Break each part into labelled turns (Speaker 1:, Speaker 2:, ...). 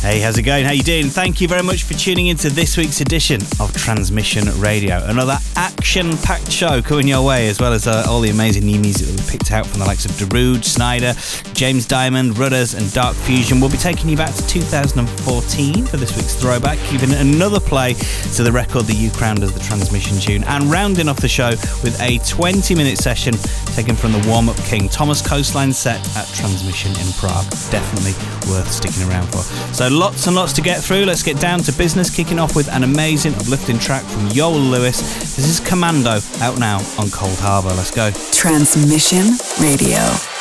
Speaker 1: Hey, how's it going? How you doing? Thank you very much for tuning into this week's edition of Transmission Radio. Another action-packed show coming your way, as well as uh, all the amazing new music that we picked out from the likes of Darude, Sneijder, James Dymond, Ruddaz, and Dark Fusion. We'll be taking you back to 2014 for this week's throwback, giving another play to the record that you crowned as the transmission tune, and rounding off the show with a 20-minute session taken from the warm-up king Thomas Coastline set at Transmission in Prague. Definitely worth sticking around for. So lots and lots to get through. Let's get down to business, kicking off with an amazing uplifting track from Yoel Lewis. This is Commando, out now on Coldharbour. Let's go.
Speaker 2: Transmission Radio.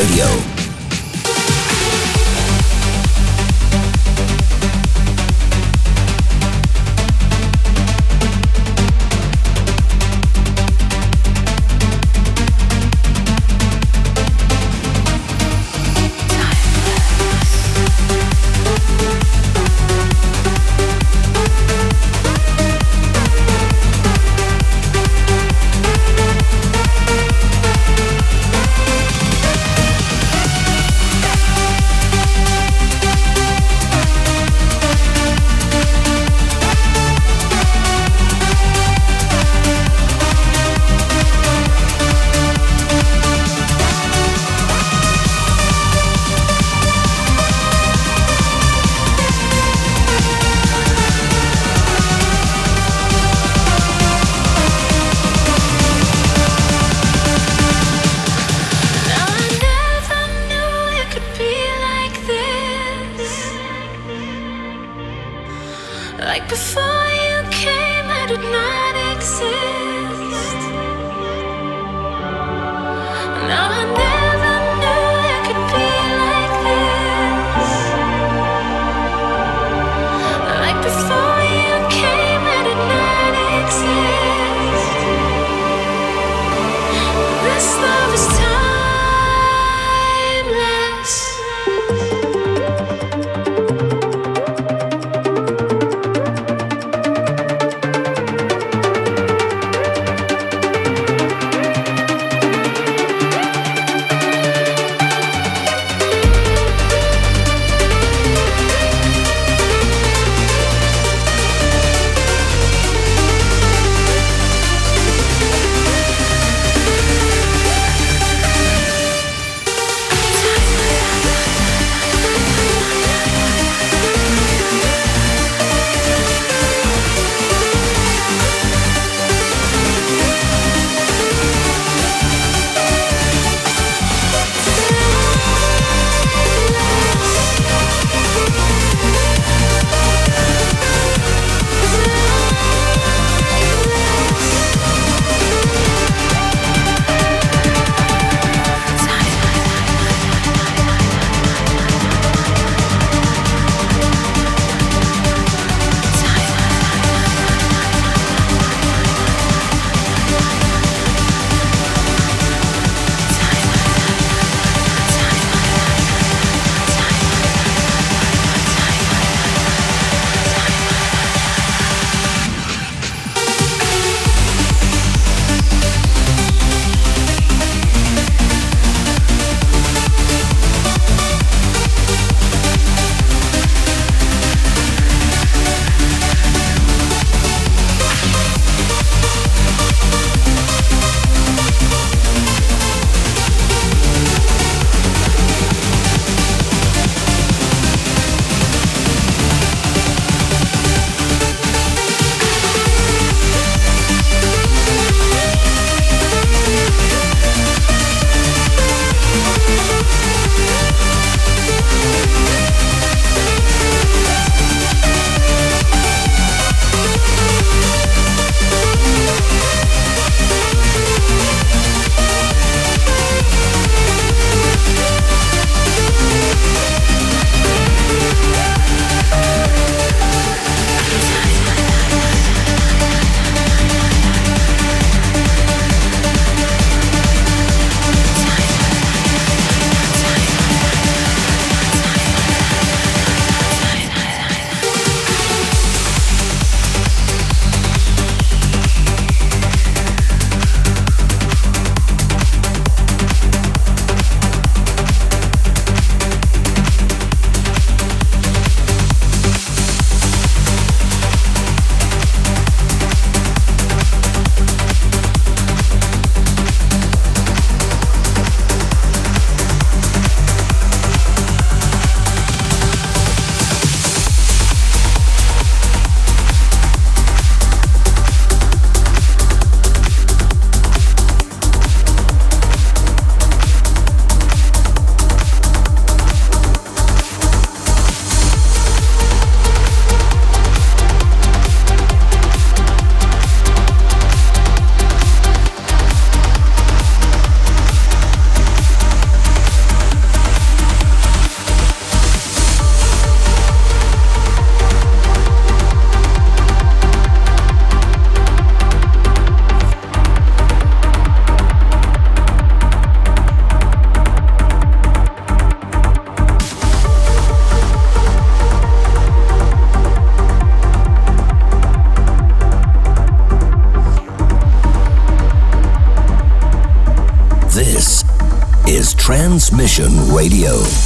Speaker 3: Radio. Radio.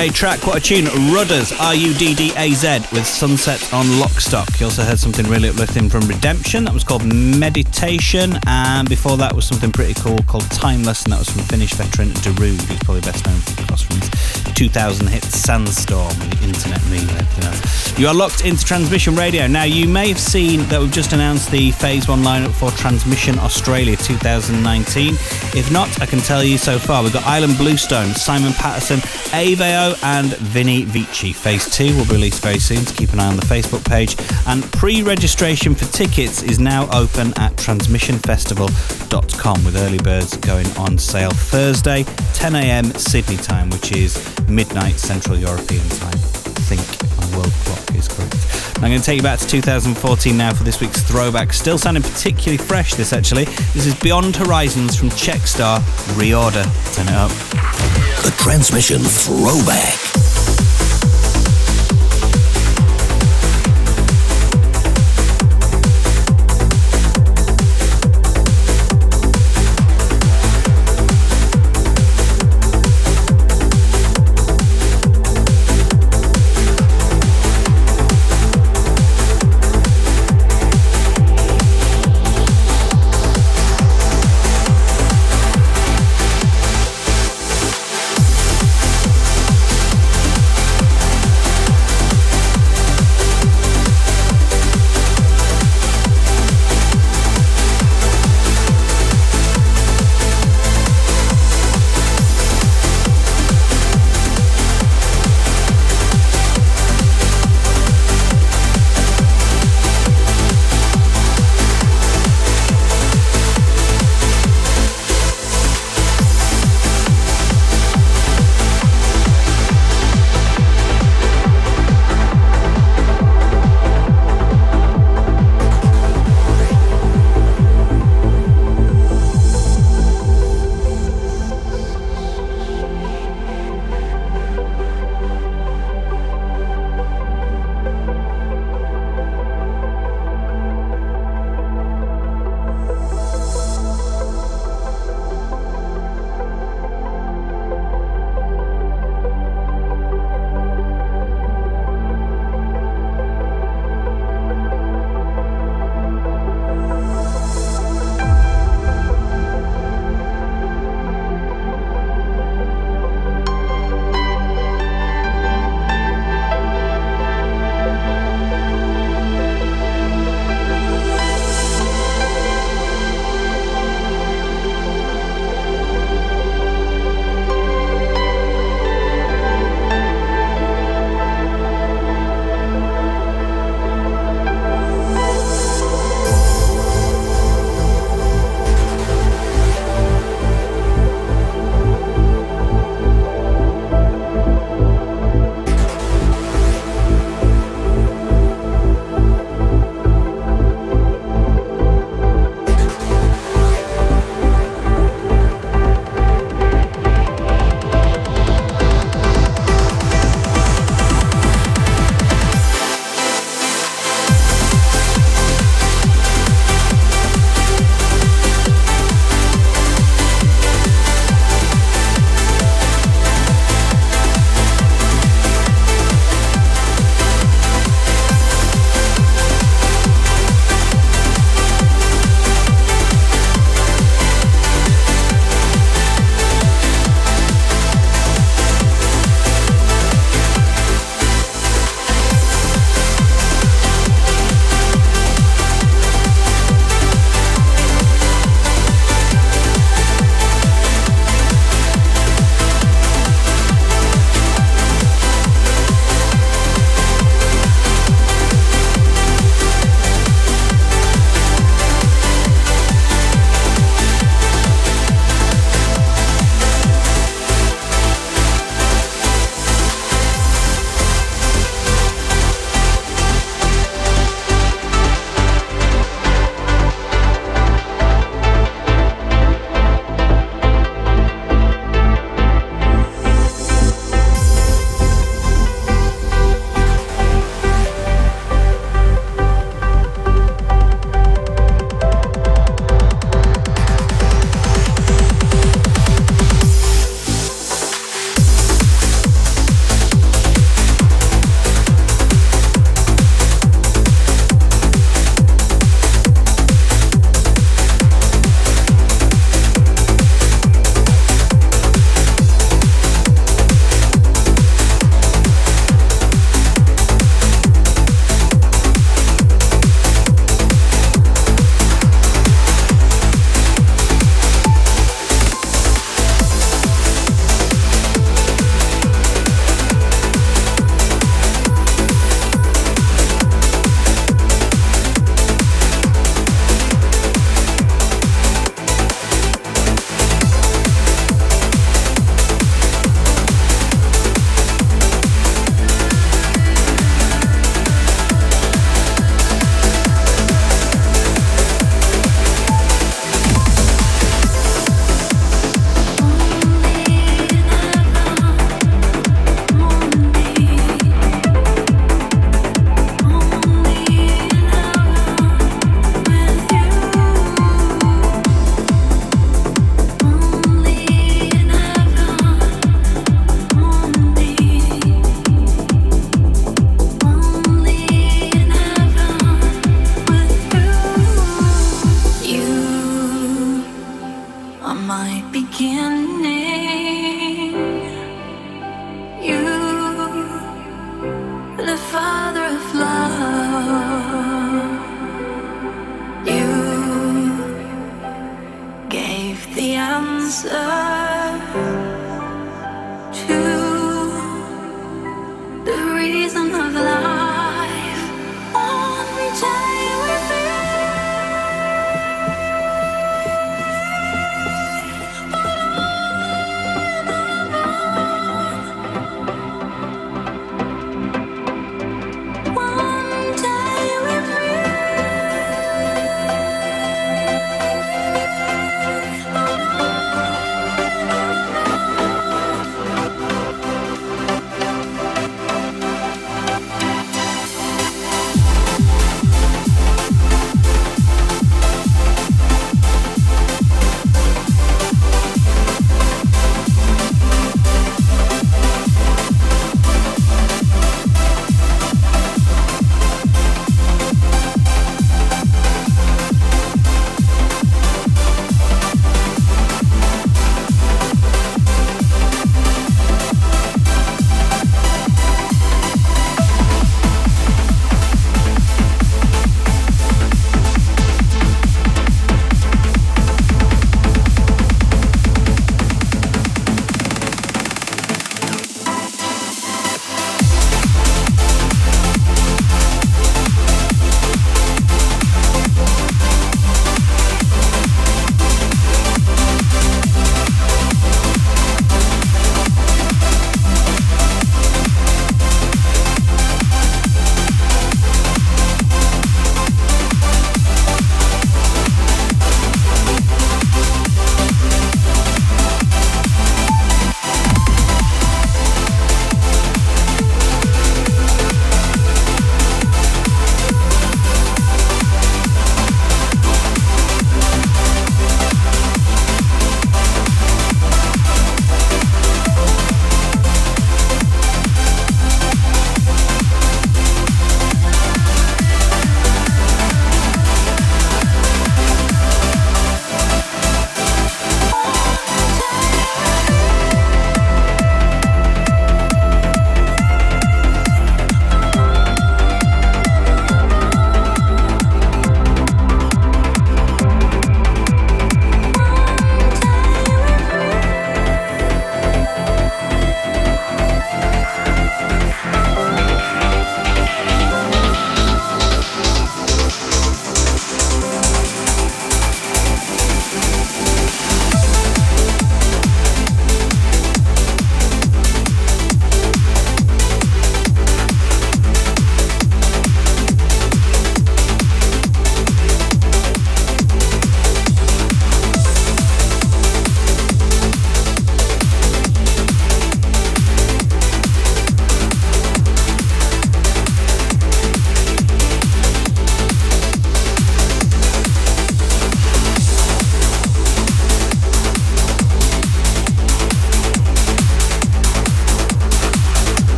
Speaker 1: A track, what a tune, Ruddaz, R-U-D-D-A-Z, with Sunset on Lockstock. You also heard something really uplifting from Red3mption, that was called Meditation, and before that was something pretty cool called Timeless, and that was from Finnish veteran Darude, who's probably best known for, from his 2000 hit Sandstorm, internet. You are locked into Transmission Radio. Now, you may have seen that we've just announced the Phase 1 lineup for Transmission Australia 2019. If not, I can tell you so far, we've got Ilan Bluestone, Simon Patterson, Aveo, and Vini Vici. Phase 2 will be released very soon, so keep an eye on the Facebook page. And pre registration for tickets is now open at transmissionfestival.com with early birds going on sale Thursday, 10 a.m. Sydney time, which is midnight Central European time. Think world clock is correct. I'm going to take you back to 2014 now for this week's throwback. Still sounding particularly fresh, this actually. This is Beyond Horizons from Checkstar Reorder. Turn it up.
Speaker 3: The Transmission Throwback.
Speaker 4: inside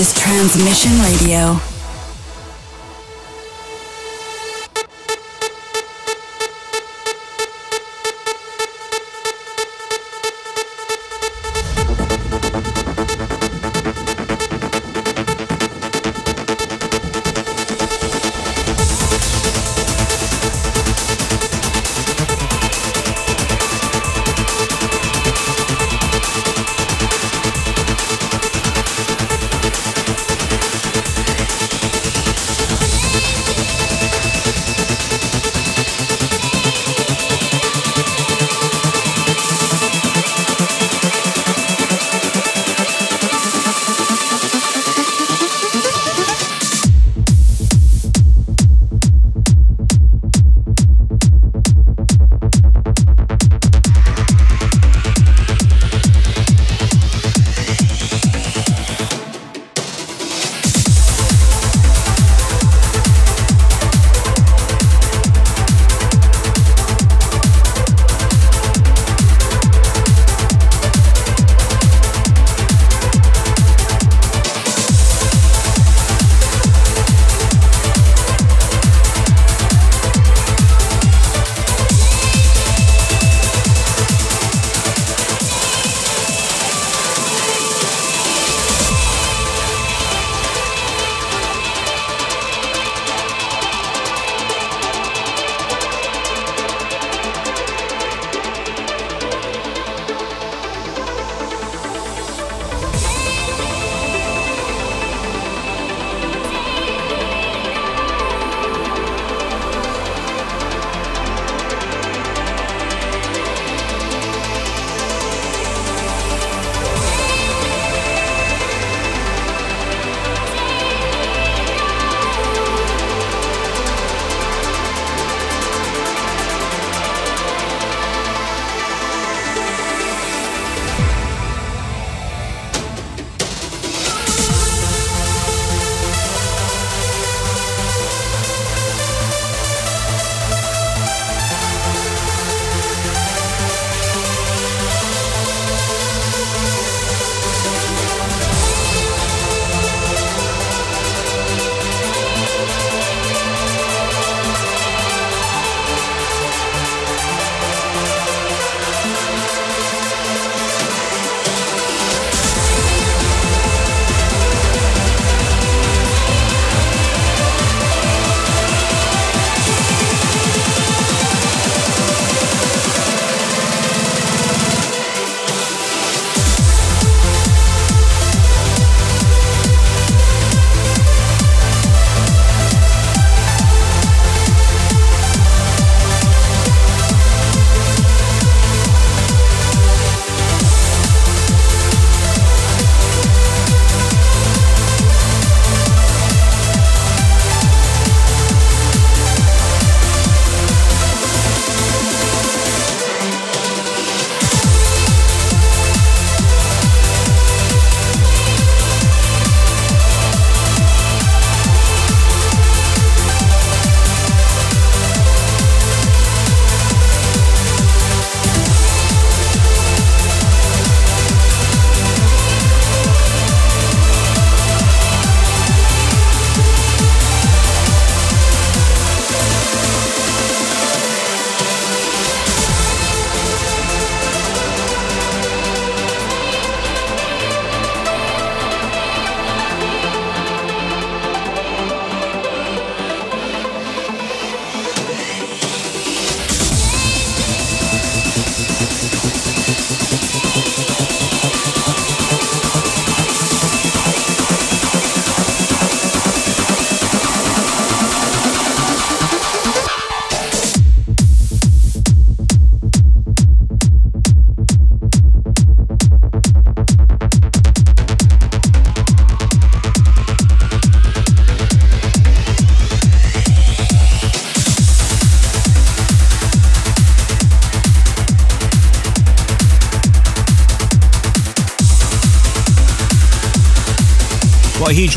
Speaker 4: is Transmission Radio.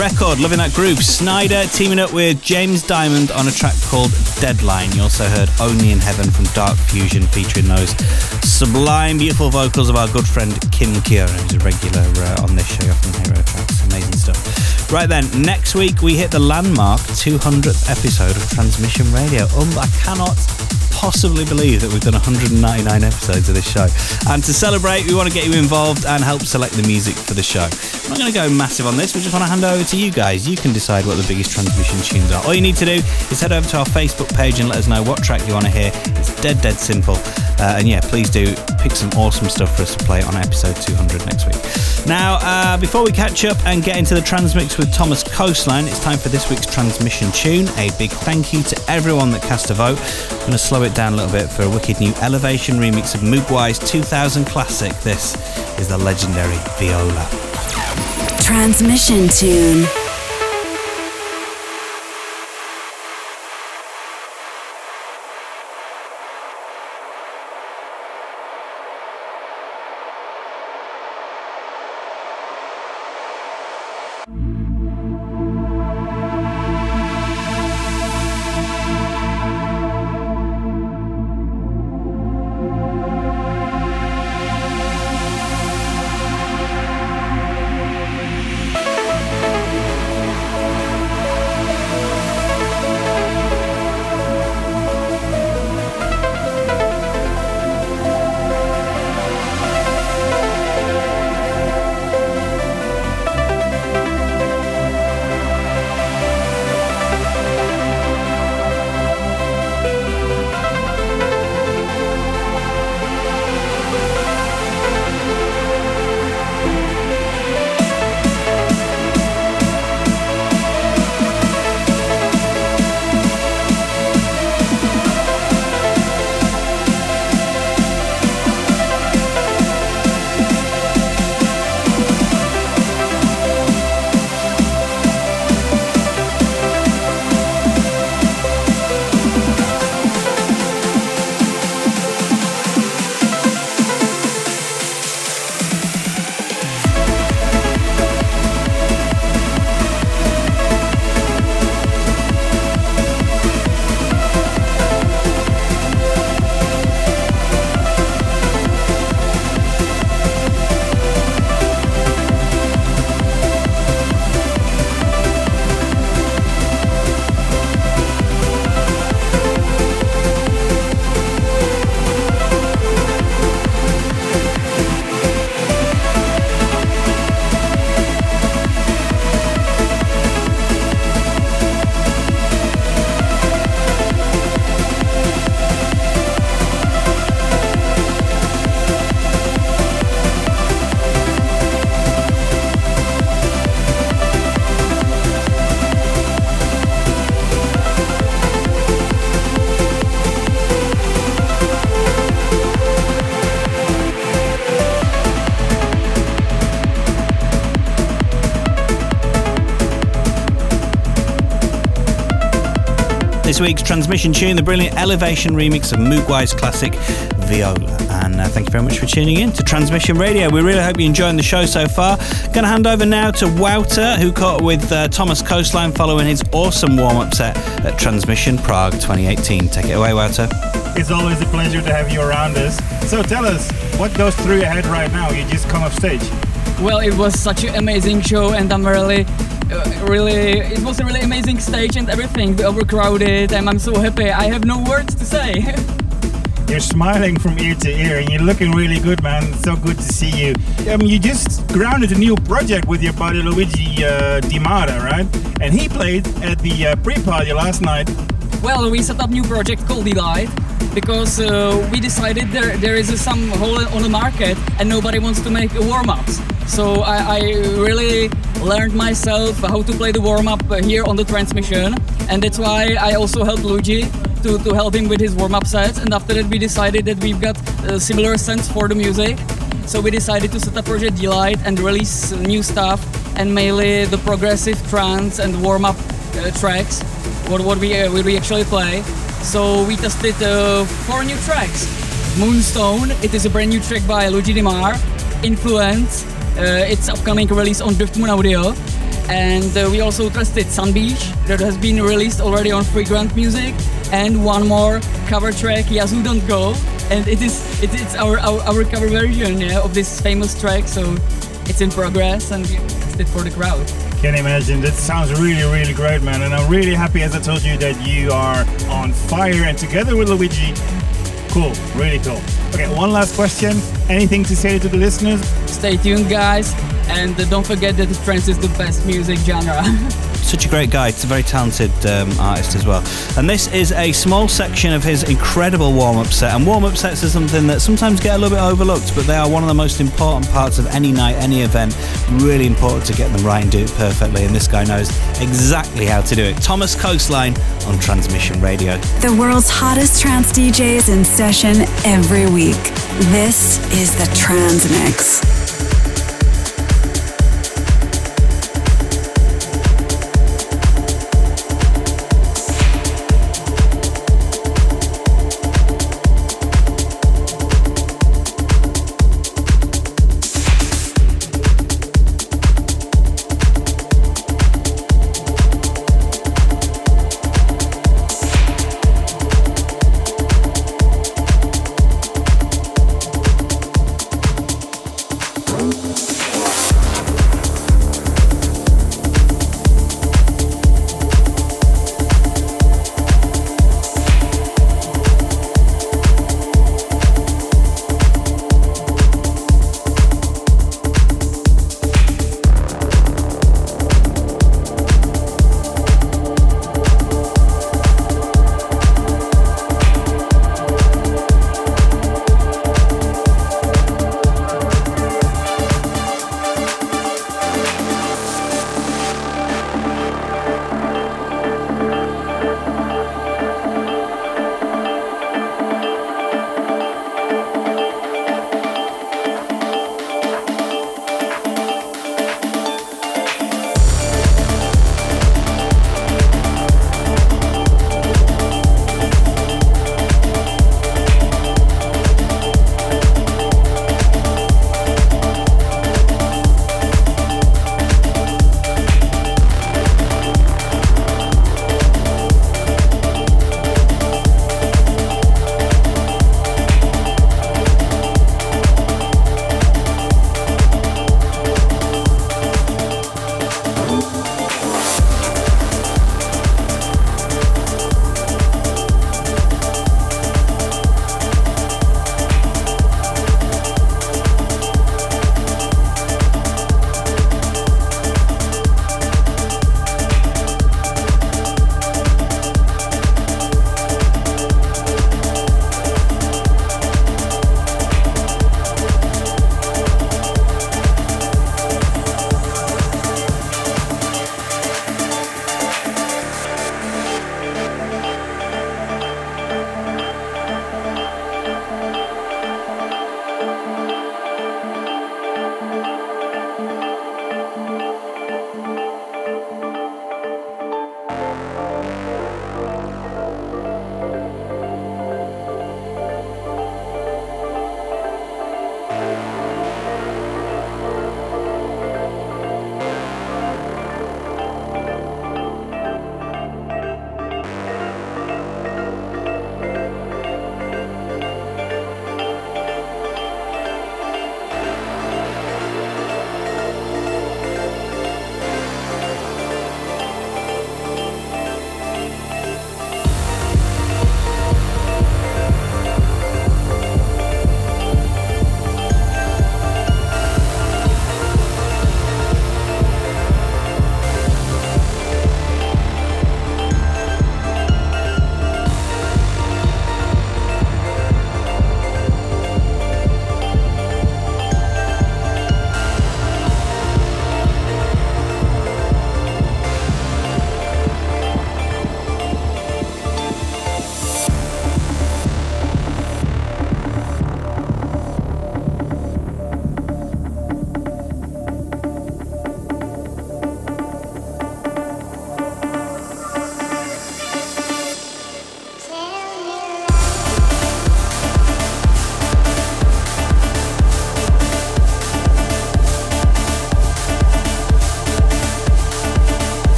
Speaker 1: Record. Loving that groove. Sneijder teaming up with James Dymond on a track called Deadline. You also heard Only in Heaven from Dark Fusion featuring those sublime, beautiful vocals of our good friend Kim Kiona, who's a regular uh, on this show from Hero Tracks. Amazing stuff. Right then, next week we hit the landmark 200th episode of Transmission Radio. Um, I cannot possibly believe that we've done 199 episodes of this show. And to celebrate, we want to get you involved and help select the music for the show. I'm not going to go massive on this, we just want to hand over to you guys. You can decide what the biggest transmission tunes are. All you need to do is head over to our Facebook page and let us know what track you want to hear. It's dead, dead simple. Uh, and yeah, please do pick some awesome stuff for us to play on episode 200 next week. Now, uh, before we catch up and get into the transmix with Thomas Coastline, it's time for this week's transmission tune. A big thank you to everyone that cast a vote. I'm going to slow it down a little bit for a wicked new Elevation remix of Moogwai's 2000 classic. This is the legendary Viola.
Speaker 2: Transmission tune.
Speaker 1: This week's transmission tune, the brilliant Elevation remix of Moogwai's classic Viola. And uh, thank you very much for tuning in to Transmission Radio. We really hope you're enjoying the show so far. Going to hand over now to Wouter, who caught with uh, Thomas Coastline following his awesome warm up set at Transmission Prague 2018. Take it away, Wouter.
Speaker 5: It's always a pleasure to have you around us. So tell us, what goes through your head right now? You just come off stage.
Speaker 6: Well, it was such an amazing show, and I'm really uh, really, it was a really amazing stage and everything, We overcrowded, and I'm so happy. I have no words to say.
Speaker 5: You're smiling from ear to ear, and you're looking really good, man. so good to see you. Um, you just grounded a new project with your buddy Luigi uh, Di Mara, right? And he played at the uh, pre-party last night.
Speaker 6: Well, we set up new project called Delight because uh, we decided there there is some hole on the market and nobody wants to make warm-ups. So I, I really learned myself how to play the warm-up here on the transmission. And that's why I also helped Luigi to, to help him with his warm-up sets. And after that we decided that we've got similar sense for the music. So we decided to set up Project Delight and release new stuff and mainly the progressive trance and warm-up uh, tracks what, what we, uh, we actually play so we tested uh, four new tracks Moonstone it is a brand new track by Luigi Di Mar Influence uh, it's upcoming release on Driftmoon Audio. And uh, we also tested Sun Beach that has been released already on Freegrant Music, and one more cover track, Yazoo Don't Go, and it is it, it's our, our, our cover version yeah, of this famous track. So it's in progress, and we tested for the crowd.
Speaker 5: Can imagine. That sounds really, really great, man. And I'm really happy, as I told you, that you are on fire and together with Luigi. Cool, really cool. Okay, one last question. Anything to say to the listeners?
Speaker 6: Stay tuned, guys, and don't forget that trance is the best music genre.
Speaker 1: such a great guy. He's a very talented um, artist as well. And this is a small section of his incredible warm up set. And warm up sets are something that sometimes get a little bit overlooked, but they are one of the most important parts of any night, any event. Really important to get them right and do it perfectly. And this guy knows exactly how to do it. Thomas Coastline on Transmission Radio.
Speaker 2: The world's hottest trance DJs in session every week. This is the Trans Mix.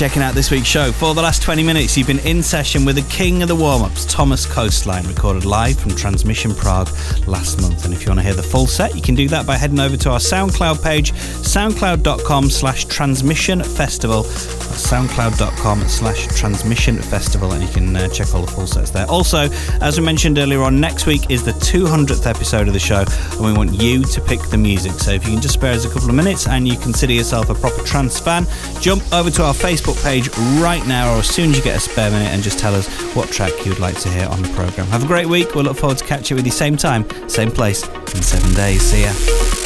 Speaker 1: checking out this week's show. For the last 20 minutes, you've been in session with the king of the warm ups, Thomas Coastline, recorded live from Transmission Prague last month. And if you want to hear the full set, you can do that by heading over to our SoundCloud page, soundcloud.com slash transmission festival. Soundcloud.com slash transmission festival, and you can uh, check all the full sets there. Also, as we mentioned earlier on, next week is the 200th episode of the show, and we want you to pick the music. So if you can just spare us a couple of minutes and you consider yourself a proper trans fan, jump over to our Facebook page right now, or as soon as you get a spare minute, and just tell us what track you would like to hear on the programme. Have a great week. We'll look forward to catching you with you same time, same place in seven days. See ya.